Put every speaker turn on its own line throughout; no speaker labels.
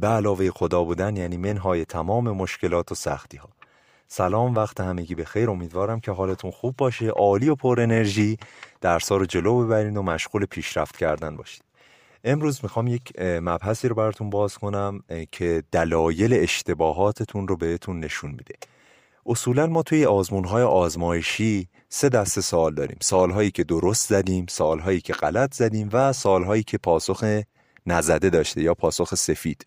به علاوه خدا بودن یعنی منهای تمام مشکلات و سختی ها سلام وقت همگی به خیر. امیدوارم که حالتون خوب باشه. عالی و پر انرژی. درسا رو جلو ببرین و مشغول پیشرفت کردن باشید. امروز می‌خوام یک مبحثی رو براتون باز کنم که دلایل اشتباهاتتون رو بهتون نشون میده. اصولا ما توی آزمون های آزمایشی سه دسته سوال داریم. سالهایی که درست زدیم سالهایی که غلط زدیم و سالهایی که پاسخ نزده داشته یا پاسخ سفید.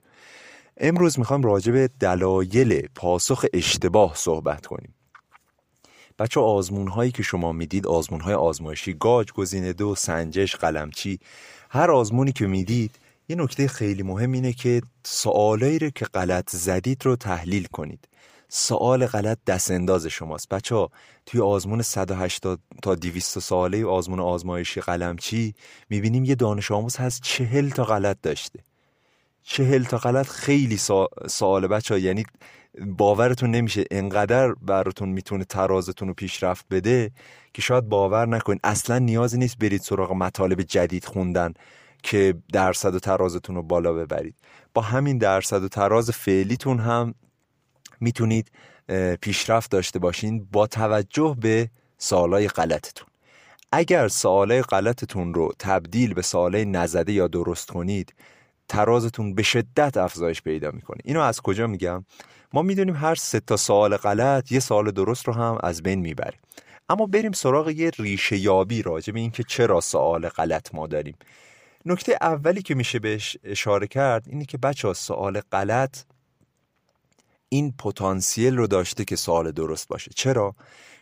امروز می‌خوام راجع به دلایل پاسخ اشتباه صحبت کنیم. بچه آزمون هایی که شما می‌دید آزمون های آزمایشی گاج گزینه دو سنجش قلمچی هر آزمونی که می‌دید یه نکته خیلی مهم اینه که سوالایی رو که غلط زدید رو تحلیل کنید. سوال غلط دست انداز شماست. بچه ها توی آزمون 180 تا 200 ساله آزمون آزمایشی قلمچی می‌بینیم یه دانش آموز هست چهل تا غلط داشته. چهل تا غلط خیلی سوال بچه ها یعنی باورتون نمیشه. انقدر براتون می‌تونه ترازتون رو پیشرفت بده که شاید باور نکنید اصلا نیازی نیست برید سراغ مطالب جدید خوندن که درصد و ترازتون رو بالا ببرید. با همین درصد و تراز فعلیتون هم می‌تونید پیشرفت داشته باشین با توجه به سوالای غلطتون. اگر سوالای غلطتون رو تبدیل به سوالای نزده یا درست کنید ترازتون به شدت افزایش پیدا می‌کنه. اینو از کجا میگم؟ ما می‌دونیم هر سه تا سوال غلط یه سوال درست رو هم از بین می‌بره. اما بریم سراغ یه ریشه یابی راجع به اینکه چرا سوال غلط ما داریم. نکته اولی که میشه بهش اشاره کرد اینه که بچه سوال غلط این پتانسیل رو داشته که سوال درست باشه. چرا؟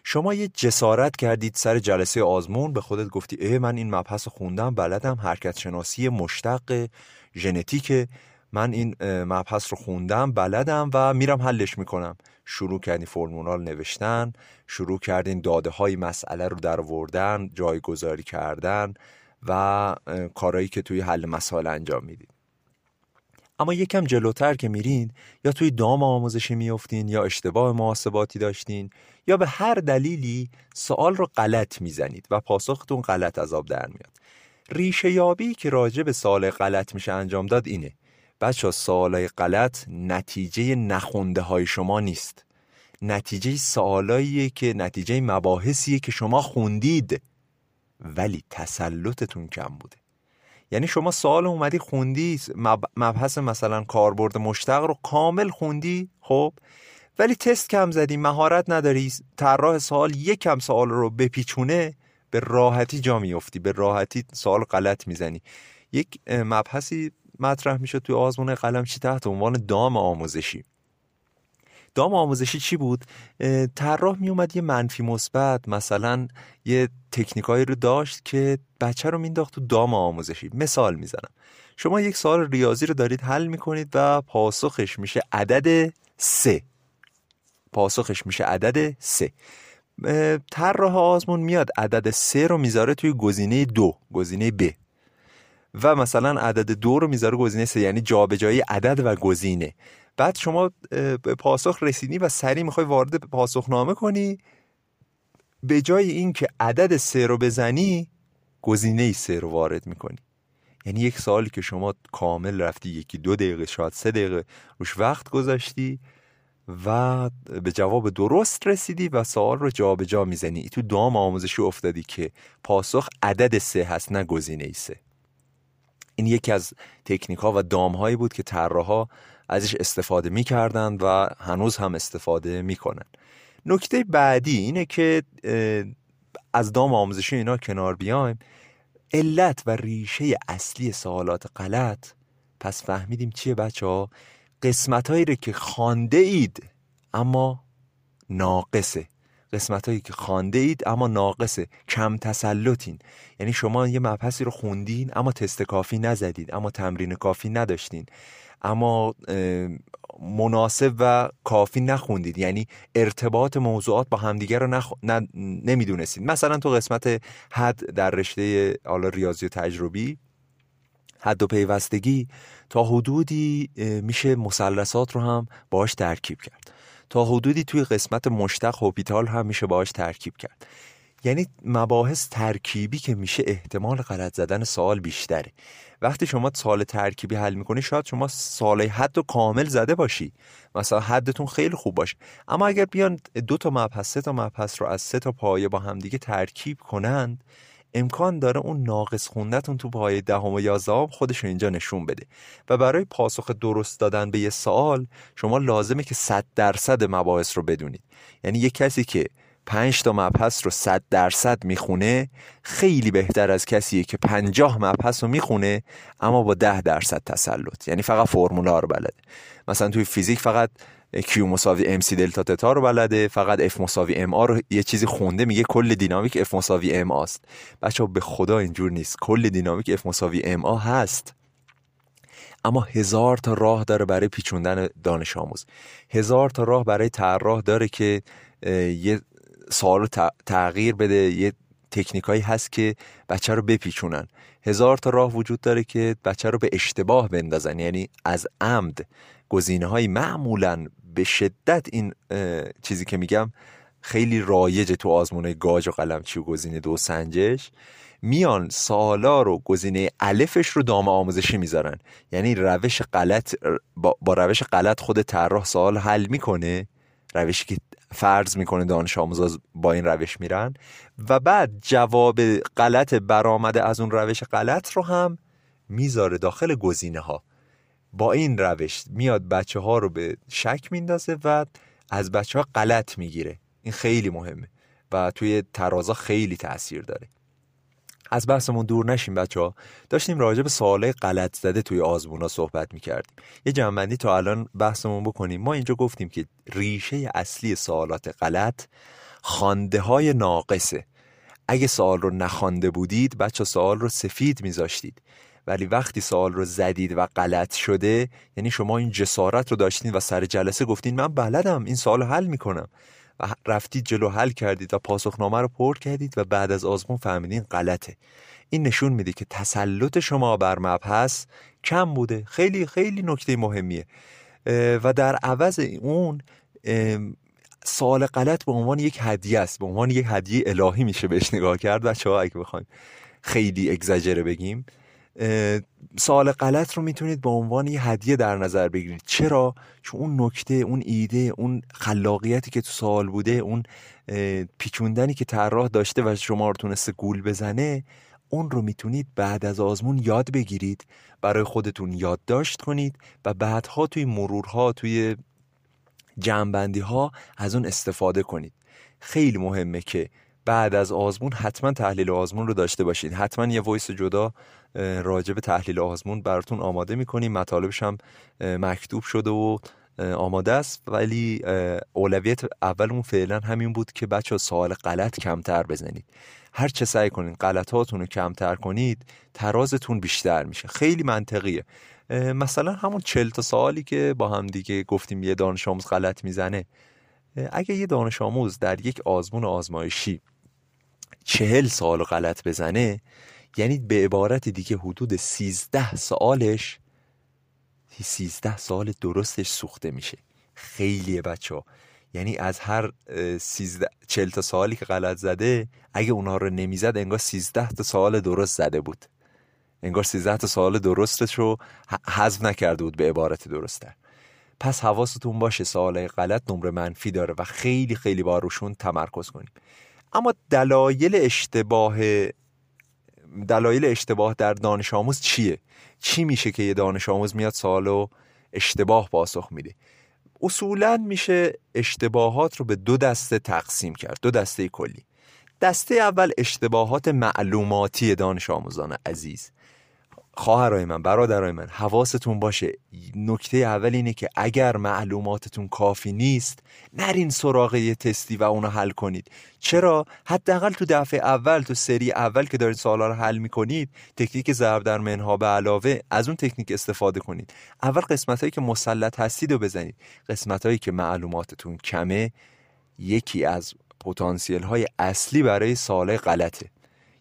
شما یه جسارت کردید سر جلسه آزمون به خودت گفتی اه من این مبحث خوندم بلدم حرکت شناسی مشتق ژنتیک من این مبحث رو خوندم بلدم و میرم حلش می‌کنم. شروع کردین فرمونال نوشتن شروع کردین داده های مسئله رو در وردن جایگذاری کردن و کارهایی که توی حل مسائل انجام می‌دید اما یکم جلوتر که میرین یا توی دام آموزشی میفتین یا اشتباه محاسباتی داشتین یا به هر دلیلی سوال رو غلط می‌زنید و پاسختون غلط از آب در میاد. ریشه یابی که راجع به سوال غلط میشه انجام داد اینه. بچه سوالای غلط نتیجه نخونده های شما نیست. نتیجه سوالاییه که نتیجه مباحثیه که شما خوندید. ولی تسلطتون کم بوده. یعنی شما سوال اومدی خوندی مبحث مثلا کاربرد مشتق رو کامل خوندی خب؟ ولی تست کم زدی مهارت نداری طراح سوال یک کم سوال رو بپیچونه به راحتی جا میفتی به راحتی سوال غلط می‌زنی. یک مبحثی مطرح می‌شد توی آزمون قلم چی تحت عنوان دام آموزشی. دام آموزشی چی بود؟ طراح می اومد یه منفی مثبت مثلا یه تکنیکایی رو داشت که بچه رو مینداخت تو دام آموزشی. مثال می‌زنم. شما یک سال ریاضی رو دارید حل می‌کنید و پاسخش میشه عدد سه. پاسخش میشه عدد سه. طراح آزمون میاد. عدد سه رو می‌ذاره توی گزینه دو گزینه ب. و مثلا عدد دو رو می‌ذاره گزینه سه یعنی جابجایی عدد و گزینه. بعد شما به پاسخ رسیدی و سریع می‌خوای وارد پاسخنامه کنی. به جای اینکه عدد سه رو بزنی گزینه سه رو وارد می‌کنی. یعنی یک سالی که شما کامل رفتی یکی دو دقیقه شاید سه دقیقه روش وقت گذاشتی. و به جواب درست رسیدی و سوال رو جابجا جا می‌زنی. تو دام آموزشی افتادی که پاسخ عدد سه هست نه گزینه سه. این یکی از تکنیک ها و دام هایی بود که طراحا ازش استفاده می‌کردن و هنوز هم استفاده می‌کنن. نکته بعدی اینه که از دام آموزشی اینا کنار بیایم. علت و ریشه اصلی سوالات غلط. پس فهمیدیم چیه بچه ها قسمت هایی رو که خانده اید اما ناقصه. قسمت هایی که خانده اید اما ناقصه. کم تسلطین. یعنی شما یه مبحثی رو خوندین اما تست کافی نزدید اما تمرین کافی نداشتین. اما مناسب و کافی نخوندید. یعنی ارتباط موضوعات با همدیگر رو نخ... نمی‌دونستید مثلا تو قسمت حد در رشته حالا ریاضی و تجربی حد و پیوستگی تا حدودی میشه مثلثات رو هم باش ترکیب کرد. تا حدودی توی قسمت مشتق هوپیتال هم میشه باش ترکیب کرد. یعنی مباحث ترکیبی که میشه احتمال غلط زدن سوال بیشتره. وقتی شما سال ترکیبی حل می‌کنی شاید شما سال حد و کامل زده باشی. مثلا حدتون خیلی خوب باشه. اما اگر بیان دو تا مبحث سه تا مبحث رو از سه تا پایه با همدیگه ترکیب کنند امکان داره اون ناقص خوندتون تو پایه دهم و یازدهم خودش رو اینجا نشون بده. و برای پاسخ درست دادن به یه سوال شما لازمه که 100 درصد مباحث رو بدونید. یعنی یه کسی که پنج تا مبحث رو صد درصد می‌خونه خیلی بهتر از کسیه که پنجاه مبحث رو می‌خونه اما با ده درصد تسلط. یعنی فقط فرمولا رو بلده. مثلا توی فیزیک فقط Q مساوی m c delta theta رو بلده فقط F مساوی m a رو یه چیزی خونده میگه کل دینامیک F مساوی m a ست. بچه به خدا اینجور نیست. کل دینامیک F مساوی m a هست. اما هزار تا راه داره برای پیچوندن دانش آموز. هزار تا راه برای طراح داره که یه سوال تغییر بده. یه تکنیکایی هست که بچه رو بپیچونن. هزار تا راه وجود داره که بچه رو به اشتباه بندازن. یعنی از عمد گزینه های معمولا به شدت این چیزی که میگم خیلی رایج تو آزمون گاج و قلمچی و گزینه دو سنجش. میان سالا رو گزینه الفش رو دام آموزشی می‌ذارن. یعنی روش غلط با, روش غلط خود طراح سوال حل می‌کنه. روشی که فرض می‌کنه دانش آموزا با این روش میرن. و بعد جواب غلط برآمده از اون روش غلط رو هم می‌ذاره داخل گزینه ها با این روش میاد بچه ها رو به شک میندازه و از بچه ها غلط می‌گیره. این خیلی مهمه و توی ترازا خیلی تاثیر داره. از بحثمون دور نشیم بچه ها داشتیم راجع به سوالای غلط زده توی آزمونا صحبت می‌کردیم. یه جنبندی تا الان بحثمون بکنیم. ما اینجا گفتیم که ریشه اصلی سوالات غلط خانده های ناقصه. اگه سوال رو نخوانده بودید بچه سوال رو سفید میذاشتید. ولی وقتی سوال رو زدید و غلط شده یعنی شما این جسارت رو داشتین و سر جلسه گفتین من بلدم این سوال حل می‌کنم. و رفتید جلو حل کردید و پاسخنامه رو پر کردید و بعد از آزمون فهمیدین غلطه. این نشون میده که تسلط شما بر مبحث کم بوده. خیلی خیلی نکته مهمیه. و در عوض اون سوال غلط به عنوان یک هدیه است. به عنوان یک هدیه الهی میشه بهش نگاه کرد. بچه ها اگه بخوایم خیلی اگزاجره بگیم سوال غلط رو می‌تونید به عنوان یه هدیه در نظر بگیرید. چرا؟ چون اون نکته اون ایده اون خلاقیتی که تو سوال بوده اون پیچوندنی که طراح داشته و شما رو تونسته گول بزنه اون رو می‌تونید بعد از آزمون یاد بگیرید برای خودتون یادداشت کنید و بعدها توی مرورها توی جمعبندی ها از اون استفاده کنید. خیلی مهمه که بعد از آزمون حتما تحلیل آزمون رو داشته باشید حتما یه وایس جدا راجع به تحلیل آزمون براتون آماده می‌کنیم. مطالبش هم مکتوب شده و آماده است. ولی اولویت اولمون فعلا همین بود که بچه سوال غلط کمتر بزنید. هر چه سعی کنید غلطاتون رو کمتر کنید ترازتون بیشتر میشه. خیلی منطقیه. مثلا همون چل تا سوالی که با هم دیگه گفتیم یه دانش آموز غلط می‌زنه. اگه یه دانش آموز در یک آزمون آزمایشی چهل سال غلط بزنه یعنی به عبارت دیگه حدود سیزده سالش سیزده سال درستش سوخته میشه. خیلیه بچه ها یعنی از هر سیزده چل تا سالی که غلط زده اگه اونها رو نمی‌زد انگار سیزده تا سال درست زده بود. انگار سیزده تا سال درستش رو حذف نکرده بود به عبارت درسته. پس حواستون باشه سوال غلط نمره منفی داره و خیلی خیلی با روشون تمرکز کنیم. اما دلایل اشتباه دلایل اشتباه در دانش آموز چیه؟ چی میشه که یه دانش آموز میاد سوالو اشتباه پاسخ میده؟ اصولا میشه اشتباهات رو به دو دسته تقسیم کرد دو دسته کلی. دسته اول اشتباهات معلوماتی دانش آموزان عزیز. خواهرای من برادرای من حواستون باشه. نکته اول اینه که اگر معلوماتتون کافی نیست نرین سراغ یه تستی و اونو حل کنید. چرا؟ حداقل تو دفعه اول تو سری اول که دارید سوالا رو حل می‌کنید تکنیک ضرب در منها به علاوه از اون تکنیک استفاده کنید. اول قسمت هایی که مسلط هستید رو بزنید. قسمت هایی که معلوماتتون کمه یکی از پتانسیل های اصلی برای سال غلطه.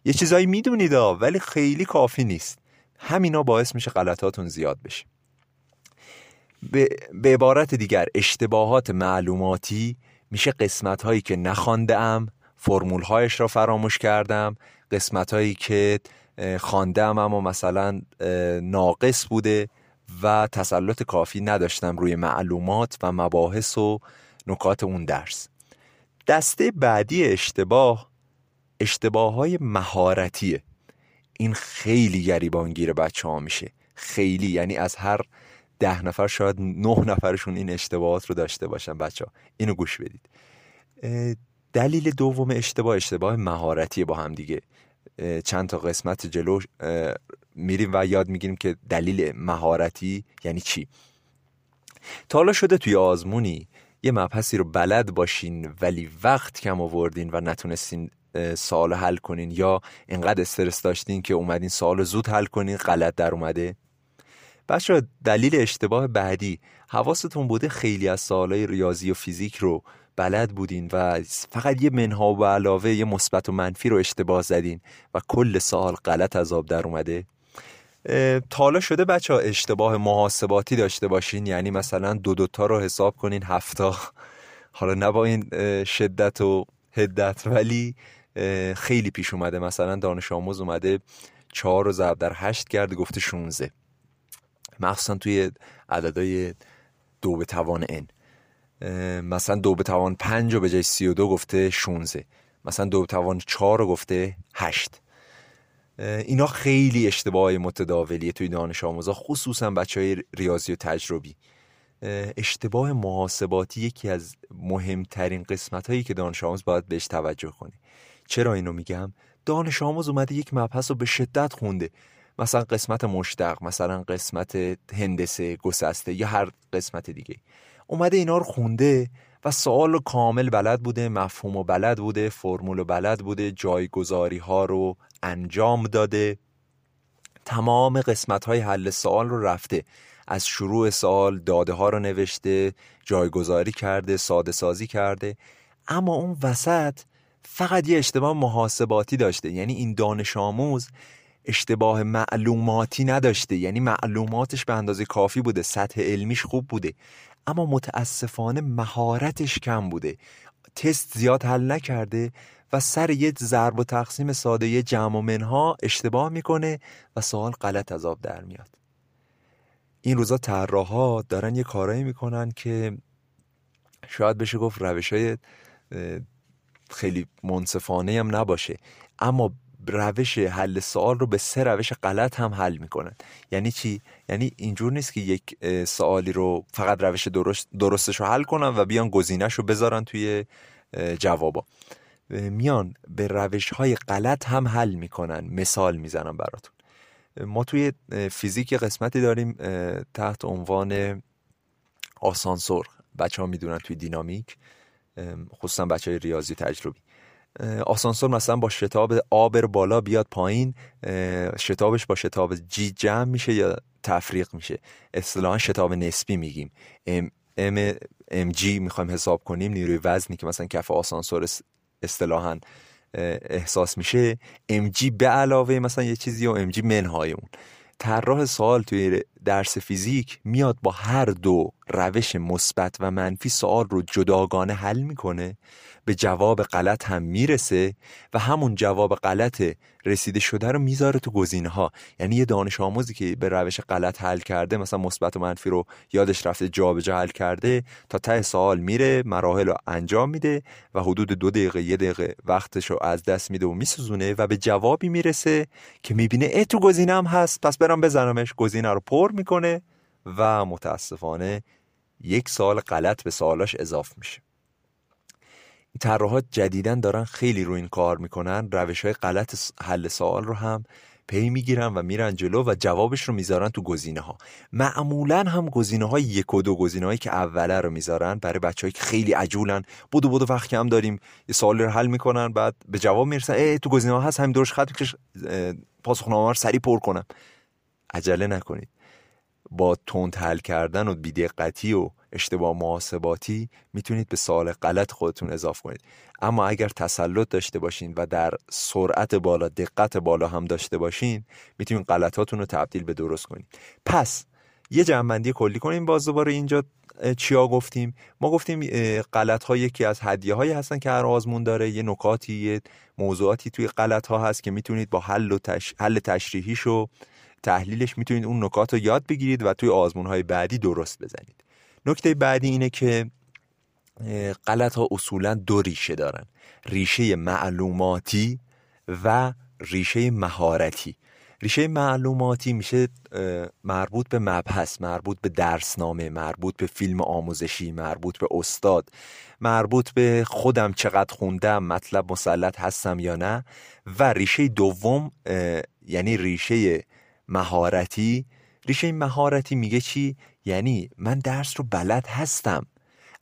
یه چیزایی می‌دونید ولی خیلی کافی نیست. همینا باعث میشه غلطاتون زیاد بشه. به, به عبارت دیگر اشتباهات معلوماتی میشه قسمت هایی که نخوانده ام فرمول هایش را فراموش کردم قسمت هایی که خانده اما مثلا ناقص بوده و تسلط کافی نداشتم روی معلومات و مباحث و نکات اون درس. دسته بعدی اشتباه اشتباه های مهارتیه. این خیلی گریبانگیر بچه ها میشه. خیلی یعنی از هر ده نفر شاید نه نفرشون این اشتباهات رو داشته باشن بچه ها اینو گوش بدید. دلیل دوم اشتباه اشتباه مهارتی با هم دیگه. چند تا قسمت جلو میریم و یاد می‌گیریم که دلیل مهارتی یعنی چی. تا حالا شده توی آزمونی یه مبحثی رو بلد باشین ولی وقت کم آوردین و نتونستین سوال حل کنین یا اینقدر استرس داشتین که اومدین سوال زود حل کنین غلط در اومده؟ بچه دلیل اشتباه بعدی. حواستون بوده خیلی از سوالای ریاضی و فیزیک رو بلد بودین و فقط یه منها و علاوه یه مثبت و منفی رو اشتباه زدین و کل سال غلط از آب در اومده؟ تالا شده بچه ها اشتباه محاسباتی داشته باشین یعنی مثلا دو دوتا رو حساب کنین هفتا حالا نه با این شدت و هدت ولی خیلی پیش اومده. مثلا دانش آموز اومده چهار رو ضرب در هشت کرده گفته 16 مخصوصا توی عددهای دو به توان n. مثلا دو به توان پنج رو به جای سی و دو گفته 16 مثلا دو به توان چهار رو گفته هشت. اینا خیلی اشتباه متداولیه توی دانش آموزا خصوصا بچه های ریاضی و تجربی. اشتباه محاسباتی یکی از مهمترین قسمت هایی که دانش آموز باید بهش توجه کنه. چرا اینو میگم؟ دانش آموز اومده یک مبحث رو به شدت خونده. مثلا قسمت مشتق مثلا قسمت هندسه گسسته یا هر قسمت دیگه. اومده اینا رو خونده و سوال کامل بلد بوده مفهوم و بلد بوده فرمول و بلد بوده جایگذاری ها رو انجام داده. تمام قسمت های حل سوال رو رفته. از شروع سوال داده ها رو نوشته جایگذاری کرده ساده سازی کرده. اما اون وسط فقط یه اشتباه محاسباتی داشته. یعنی این دانش آموز اشتباه معلوماتی نداشته. یعنی معلوماتش به اندازه کافی بوده. سطح علمیش خوب بوده. اما متاسفانه مهارتش کم بوده. تست زیاد حل نکرده و سر یه ضرب و تقسیم ساده یه جمع و منها اشتباه می‌کنه و سوال غلط از آب در میاد. این روزا طراحا دارن یه کارایی می‌کنن که شاید بشه گفت روش های خیلی منصفانه هم نباشه. اما روش حل سوال رو به سه روش غلط هم حل می‌کنن یعنی چی؟ یعنی اینجور نیست که یک سوالی رو فقط روش درست درستش رو حل کنن و بیان گزینش رو بذارن توی جوابا. میان به روش های غلط هم حل می‌کنن. مثال می‌زنم براتون. ما توی فیزیک قسمتی داریم تحت عنوان آسانسور. بچه ها می‌دونن توی دینامیک. خصوصا بچه های ریاضی تجربی. آسانسور مثلا با شتاب آب بالا بیاد پایین شتابش با شتاب جی جمع میشه یا تفریق میشه. اصطلاحا شتاب نسبی میگیم. ام, ام, ام جی می‌خوایم حساب کنیم نیروی وزنی که مثلا کف آسانسور اصطلاحا احساس میشه. ام جی به علاوه مثلا یه چیزی و ام جی منهای اون. طراح سوال توی درس فیزیک میاد با هر دو روش مثبت و منفی سوال رو جداگانه حل می‌کنه به جواب غلط هم می‌رسه و همون جواب غلط رسیده شده رو می‌ذاره تو گزینه ها یعنی یه دانش آموزی که به روش غلط حل کرده مثلا مثبت و منفی رو یادش رفته جابجا حل کرده تا ته سوال میره مراحل رو انجام میده و حدود دو دقیقه یه دقیقه وقتش رو از دست میده و میسوزونه و به جوابی می‌رسه که می‌بینه ای تو گزینه هست پس برام بزنمش. گزینه رو پر می‌کنه و متاسفانه یک سال غلط به سوالاش اضاف میشه. طراحات جدیدن دارن خیلی رو این کار می‌کنن روش های غلط حل سوال رو هم پی می‌گیرن و میرن جلو و جوابش رو می‌ذارن تو گزینه ها معمولا هم گزینه های یک و دو گزینه هایی که اوله رو می‌ذارن برای بچه که خیلی عجولن بودو بودو وقت کم داریم یه سوال رو حل می‌کنن بعد به جواب می‌رسن ای تو گزینه ها هست همین درش خط میکش پاسخنامه رو سریع پر کنم عجله نکنید. با تند حل کردن و بیدقتی و اشتباه محاسباتی می‌تونید به سوال غلط خودتون اضافه کنید. اما اگر تسلط داشته باشین و در سرعت بالا دقت بالا هم داشته باشین می‌تونید غلطاتون رو تبدیل به درست کنید. پس یه جنبندی کلی کنیم باز دوباره اینجا چیا گفتیم؟ ما گفتیم غلط ها یکی از هدیه هایی هستن که هر آزمون داره. یه نکاتی یه موضوعاتی توی غلط ها هست که می‌تونید با حل و تش... حل تشریحیش تحلیلش می‌تونید اون نکات رو یاد بگیرید و توی آزمون بعدی درست بزنید. نکته بعدی اینه که غلط ها اصولا دو ریشه دارن. ریشه معلوماتی و ریشه مهارتی. ریشه معلوماتی میشه مربوط به مبحث مربوط به درسنامه مربوط به فیلم آموزشی مربوط به استاد مربوط به خودم چقدر خوندم مطلب مسلط هستم یا نه. و ریشه دوم یعنی ریشه مهارتی. ریشه مهارتی میگه چی؟ یعنی من درس رو بلد هستم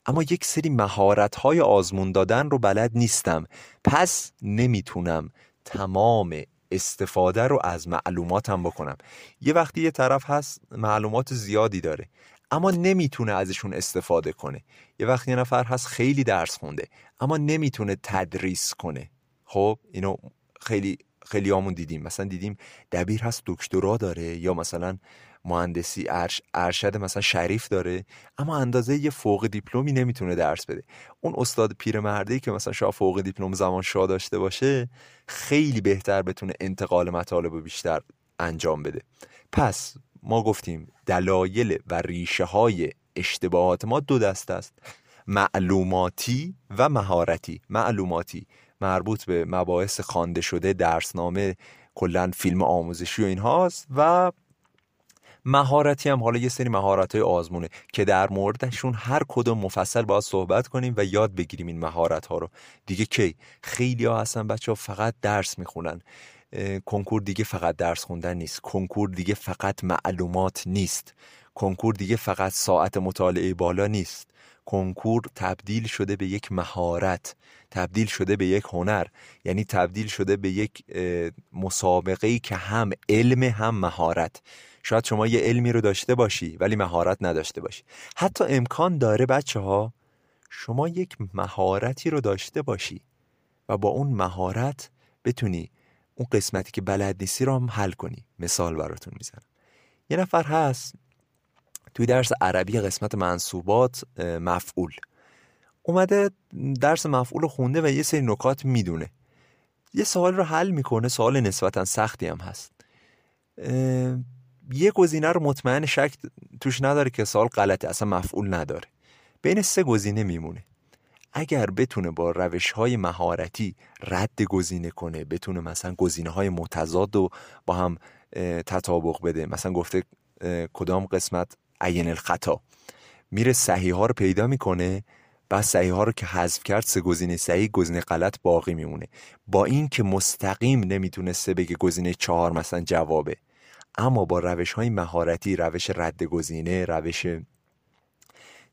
اما یک سری مهارت های آزمون دادن رو بلد نیستم. پس نمی‌تونم تمام استفاده رو از معلوماتم بکنم. یه وقتی یه طرف هست معلومات زیادی داره اما نمی‌تونه ازشون استفاده کنه. یه وقتی یه نفر هست خیلی درس خونده اما نمی‌تونه تدریس کنه. خب اینو خیلی خیلی آمون دیدیم. مثلا دیدیم دبیر هست دکترا داره یا مثلا مهندسی ارشد مثلا شریف داره اما اندازه یه فوق دیپلمی نمی‌تونه درس بده. اون استاد پیرمرده که مثلا شاه فوق دیپلم زمان شاه داشته باشه خیلی بهتر بتونه انتقال مطالب بیشتر انجام بده. پس ما گفتیم دلایل و ریشه های اشتباهات ما دو دست است. معلوماتی و مهارتی. معلوماتی. مربوط به مباحث خوانده شده درسنامه کلا فیلم آموزشی و اینهاست و مهارتی هم حالا یه سری مهارت های آزمونه که در موردشون هر کدوم مفصل باید صحبت کنیم و یاد بگیریم این مهارت ها رو. دیگه کی؟ خیلی ها هستن بچه ها فقط درس می‌خونن. کنکور دیگه فقط درس خوندن نیست. کنکور دیگه فقط معلومات نیست. کنکور دیگه فقط ساعت مطالعه بالا نیست. کنکور تبدیل شده به یک مهارت تبدیل شده به یک هنر. یعنی تبدیل شده به یک مسابقه ای که هم علم هم مهارت. شاید شما یه علمی رو داشته باشی ولی مهارت نداشته باشی. حتی امکان داره بچه ها شما یک مهارتی رو داشته باشی و با اون مهارت بتونی اون قسمتی که بلد نیستی رو هم حل کنی. مثال براتون می‌زنم. یه نفر هست توی درس عربی قسمت منصوبات مفعول. اومده درس مفعول خونده و یه سری نکات می‌دونه. یه سوال رو حل می‌کنه سوال نسبتا سختی هم هست. یه گزینه رو مطمئن شک توش نداره که سوال غلطه اصلا مفعول نداره. بین سه گزینه میمونه. اگر بتونه با روش های مهارتی رد گزینه کنه بتونه مثلا گزینه های متضاد و با هم تطابق بده مثلا گفته کدام قسمت عین الخطا. میره صحیح ها رو پیدا می‌کنه بعد صحیح ها رو که حذف کرد سه گزینه صحیح گزینه غلط باقی میمونه. با این که مستقیم نمی‌تونسته بگه گزینه چهار مثلا جوابه. اما با روش های مهارتی روش رد گزینه روش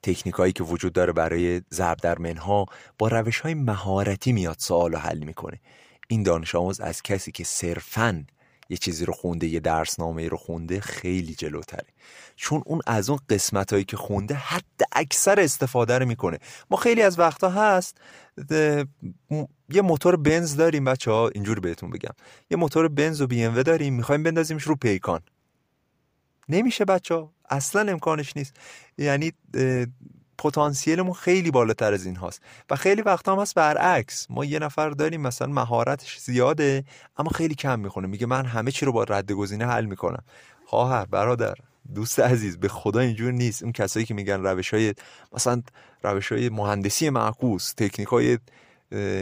تکنیکایی که وجود داره برای ضرب در منها با روش های مهارتی میاد سوال رو حل می‌کنه. این دانش آموز از کسی که صرفاً یه چیزی رو خونده یه درسنامه رو خونده خیلی جلوتره. چون اون از اون قسمت هایی که خونده حد اکثر استفاده رو می‌کنه. ما خیلی از وقتا هست یه موتور بنز داریم بچه ها اینجور بهتون بگم. یه موتور بنز و بی ام داریم می‌خوایم بندازیمش رو پیکان. نمیشه بچه ها اصلا امکانش نیست. یعنی پتانسیلمون خیلی بالاتر از این هاست. و خیلی وقتا هم هست برعکس. ما یه نفر داریم مثلا مهارتش زیاده اما خیلی کم می‌خونه. میگه من همه چی رو با رد گزینه حل می‌کنم. خواهر برادر دوست عزیز به خدا اینجور نیست. اون کسایی که میگن روش های مثلا روش های مهندسی معکوس تکنیک های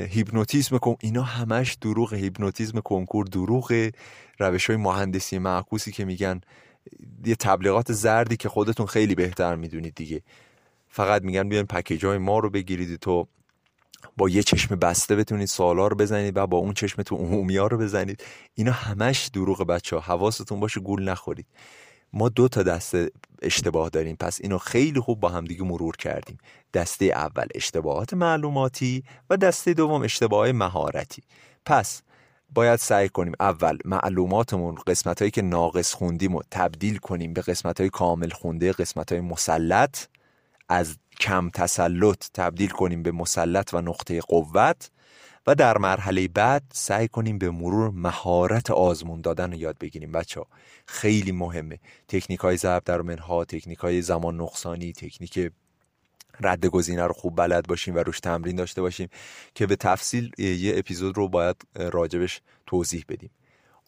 هیپنوتیزم کن اینا همش دروغ هیپنوتیزم کنکور دروغ روش های مهندسی معکوسی که میگن یه تبلیغات زردی که خودتون خیلی بهتر می‌دونید دیگه. فقط میگن بیاین پکیج های ما رو بگیرید تو. با یه چشم بسته بتونید سوالا رو بزنید و با اون چشم تو عمومی ها رو بزنید. اینا همش دروغ بچه ها حواستون باشه گول نخورید. ما دو تا دسته اشتباه داریم. پس اینو خیلی خوب با همدیگه مرور کردیم. دسته اول اشتباهات معلوماتی و دسته دوم اشتباه مهارتی. پس باید سعی کنیم اول معلوماتمون قسمت هایی که ناقص خوندیم و تبدیل کنیم به قسمت های کامل خونده قسمت های مسلط. از کم تسلط تبدیل کنیم به مسلط و نقطه قوت و در مرحله بعد سعی کنیم به مرور مهارت آزمون دادن رو یاد بگیریم. بچه ها خیلی مهمه. تکنیک های ضرب در منها تکنیک های زمان نقصانی تکنیک رد گزینه رو خوب بلد باشیم و روش تمرین داشته باشیم که به تفصیل یه اپیزود رو باید راجبش توضیح بدیم.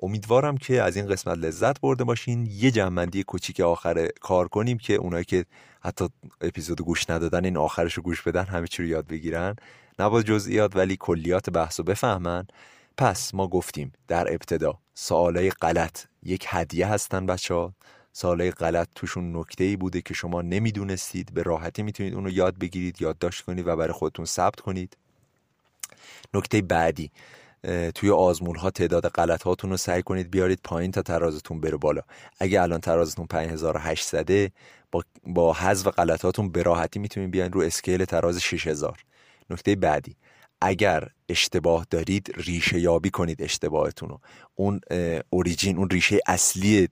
امیدوارم که از این قسمت لذت برده باشین. یه جنبندی کوچیک آخر کار کنیم که اونایی که حتی اپیزود گوش ندادن این آخرش رو گوش بدن همه چی رو یاد بگیرن. نه جزئیات ولی کلیات بحث رو بفهمن. پس ما گفتیم در ابتدا سوالای غلط یک هدیه هستن بچه ها سوالای غلط توشون نکته ای بوده که شما نمی‌دونستید. به راحتی می‌تونید اونو یاد بگیرید یادداشت کنید و برای خودتون ثبت کنید. نکته بعدی. توی آزمون ها تعداد غلط هاتون رو سعی کنید بیارید پایین تا ترازتون بره بالا. اگه الان ترازتون 5800 با با حذف غلطاتون به راحتی می‌تونید بیاین رو اسکیل تراز 6000 نکته بعدی اگر اشتباه دارید ریشه یابی کنید اشتباهتون رو. اون اوریجین اون ریشه اصلی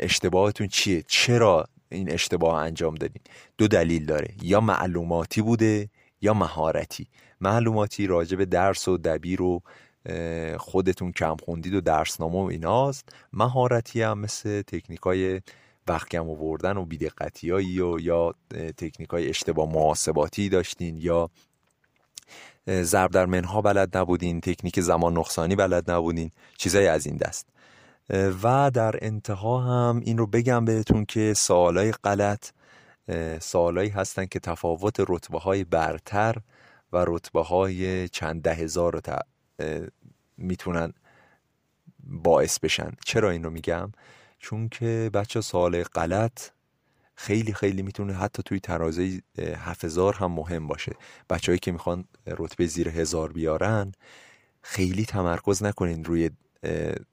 اشتباهتون چیه؟ چرا این اشتباه انجام دادین؟ دو دلیل داره. یا معلوماتی بوده یا مهارتی. معلوماتی راجع به درس و دبیر و خودتون کم خوندید و درسنامه و ایناست. مهارتی هم مثل تکنیک های وقت کم آوردن و بیدقتی هایی و یا تکنیک های اشتباه محاسباتی داشتین یا ضرب در منها بلد نبودین تکنیک زمان نقصانی بلد نبودین چیزای از این دست. و در انتها هم این رو بگم بهتون که سوالای غلط سوالایی هستن که تفاوت رتبه های برتر و رتبه های چند ده هزار رو می‌تونن باعث بشن. چرا این رو میگم؟ چون که بچه سوال غلط خیلی خیلی می‌تونه حتی توی ترازه هزار هم مهم باشه. بچههایی که می‌خوان رتبه زیر هزار بیارن خیلی تمرکز نکنین روی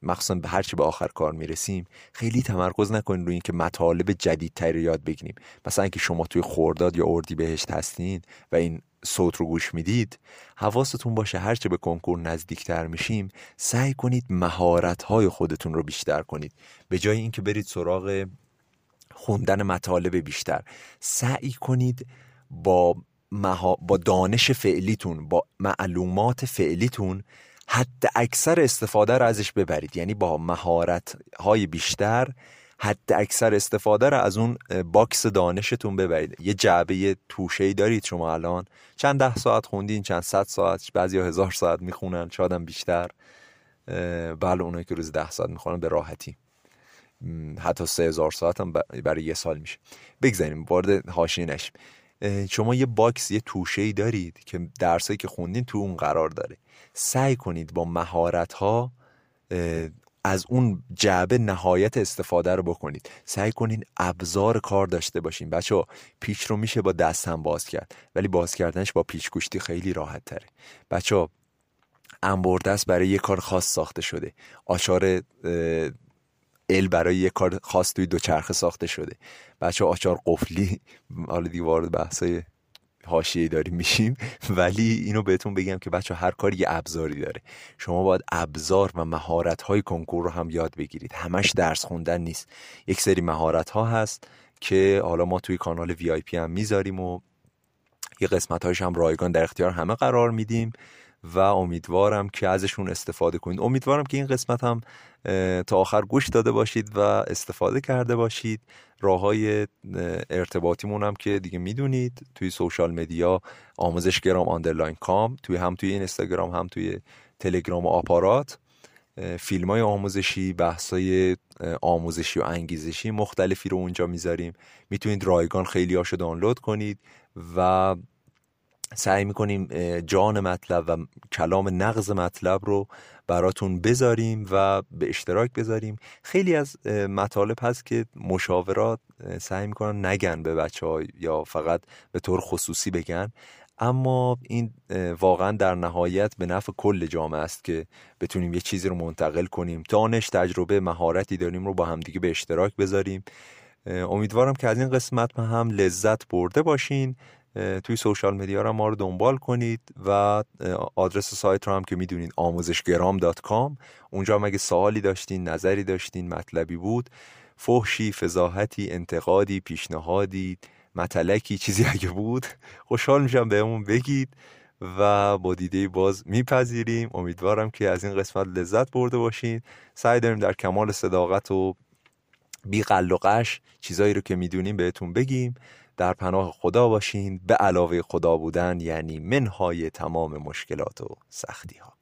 مخصوصا به هرچی به آخر کار می‌رسیم خیلی تمرکز نکنین روی اینکه مطالب جدیدتری یاد بگیریم. مثلا اینکه شما توی خورداد یا اردی بهشت هستین و این صوت رو گوش می‌دید حواستون باشه هرچه به کنکور نزدیکتر میشیم سعی کنید مهارت های خودتون رو بیشتر کنید. به جای اینکه برید سراغ خوندن مطالب بیشتر سعی کنید با, با دانش فعلیتون با معلومات فعلیتون حد اکثر استفاده رو ازش ببرید. یعنی با مهارت های بیشتر حد اکثر استفاده رو از اون box دانشتون ببرید. یه جعبه توشه دارید شما الان. چند ده ساعت خوندین چند صد ساعت بعضی هزار ساعت می‌خونن شادم بیشتر. بله اونایی که روز ده ساعت می‌خونن به راحتی. حتی سه هزار ساعت هم برای یه سال میشه. بگذریم وارد حاشیه نشیم. شما یه box یه توشه ای دارید که درسایی که خوندین تو اون قرار داره. سعی کنید با مهارت ها از اون جعبه نهایت استفاده رو بکنید. سعی کنین ابزار کار داشته باشین. بچه ها پیچ رو میشه با دست هم باز کرد ولی باز کردنش با پیچ گوشتی خیلی راحت تره. بچه انبردست برای یه کار خاص ساخته شده. آچار ال برای یه کار خاص توی دوچرخه ساخته شده. بچه آچار قفلی حالا دیگه وارد بحثای حاشیه داریم میشیم ولی اینو بهتون بگم که بچه هر کاری یه ابزاری داره. شما باید ابزار و مهارت های کنکور رو هم یاد بگیرید. همش درس خوندن نیست. یک سری مهارت ها هست که حالا ما توی کانال وی آی پی هم می‌ذاریم و یه قسمت هایش هم رایگان در اختیار همه قرار میدیم. و امیدوارم که ازشون استفاده کنید. امیدوارم که این قسمت هم تا آخر گوش داده باشید و استفاده کرده باشید. راه های ارتباطیمون هم که دیگه می‌دونید توی social media آموزشگرام underline com توی هم توی اینستاگرام هم توی تلگرام و آپارات. فیلم های آموزشی بحث های آموزشی و انگیزشی مختلفی رو اونجا می‌ذاریم. می‌تونید رایگان خیلی هاشو دانلود کنید و سعی می‌کنیم جان مطلب و کلام نقض مطلب رو براتون بذاریم و به اشتراک بذاریم. خیلی از مطالب هست که مشاورات سعی می‌کنن نگن به بچه ها یا فقط به طور خصوصی بگن. اما این واقعا در نهایت به نفع کل جامعه است که بتونیم یه چیزی رو منتقل کنیم. دانش تجربه مهارتی داریم رو با همدیگه به اشتراک بذاریم. امیدوارم که از این قسمت هم لذت برده باشین. توی social media رو ما رو دنبال کنید و آدرس سایت رو هم که می‌دونید آموزشگرام dot com. اونجا هم اگه سوالی داشتین نظری داشتین مطلبی بود فحشی فضاحتی انتقادی پیشنهادی متلکی چیزی اگه بود خوشحال میشم بهمون بگید و با دیده باز میپذیریم. امیدوارم که از این قسمت لذت برده باشید سعی داریم در کمال صداقت و بی و قش چیزایی رو که می‌دونیم بهتون بگیم. در پناه خدا باشین. به علاوه خدا بودن یعنی منهای تمام مشکلات و سختی ها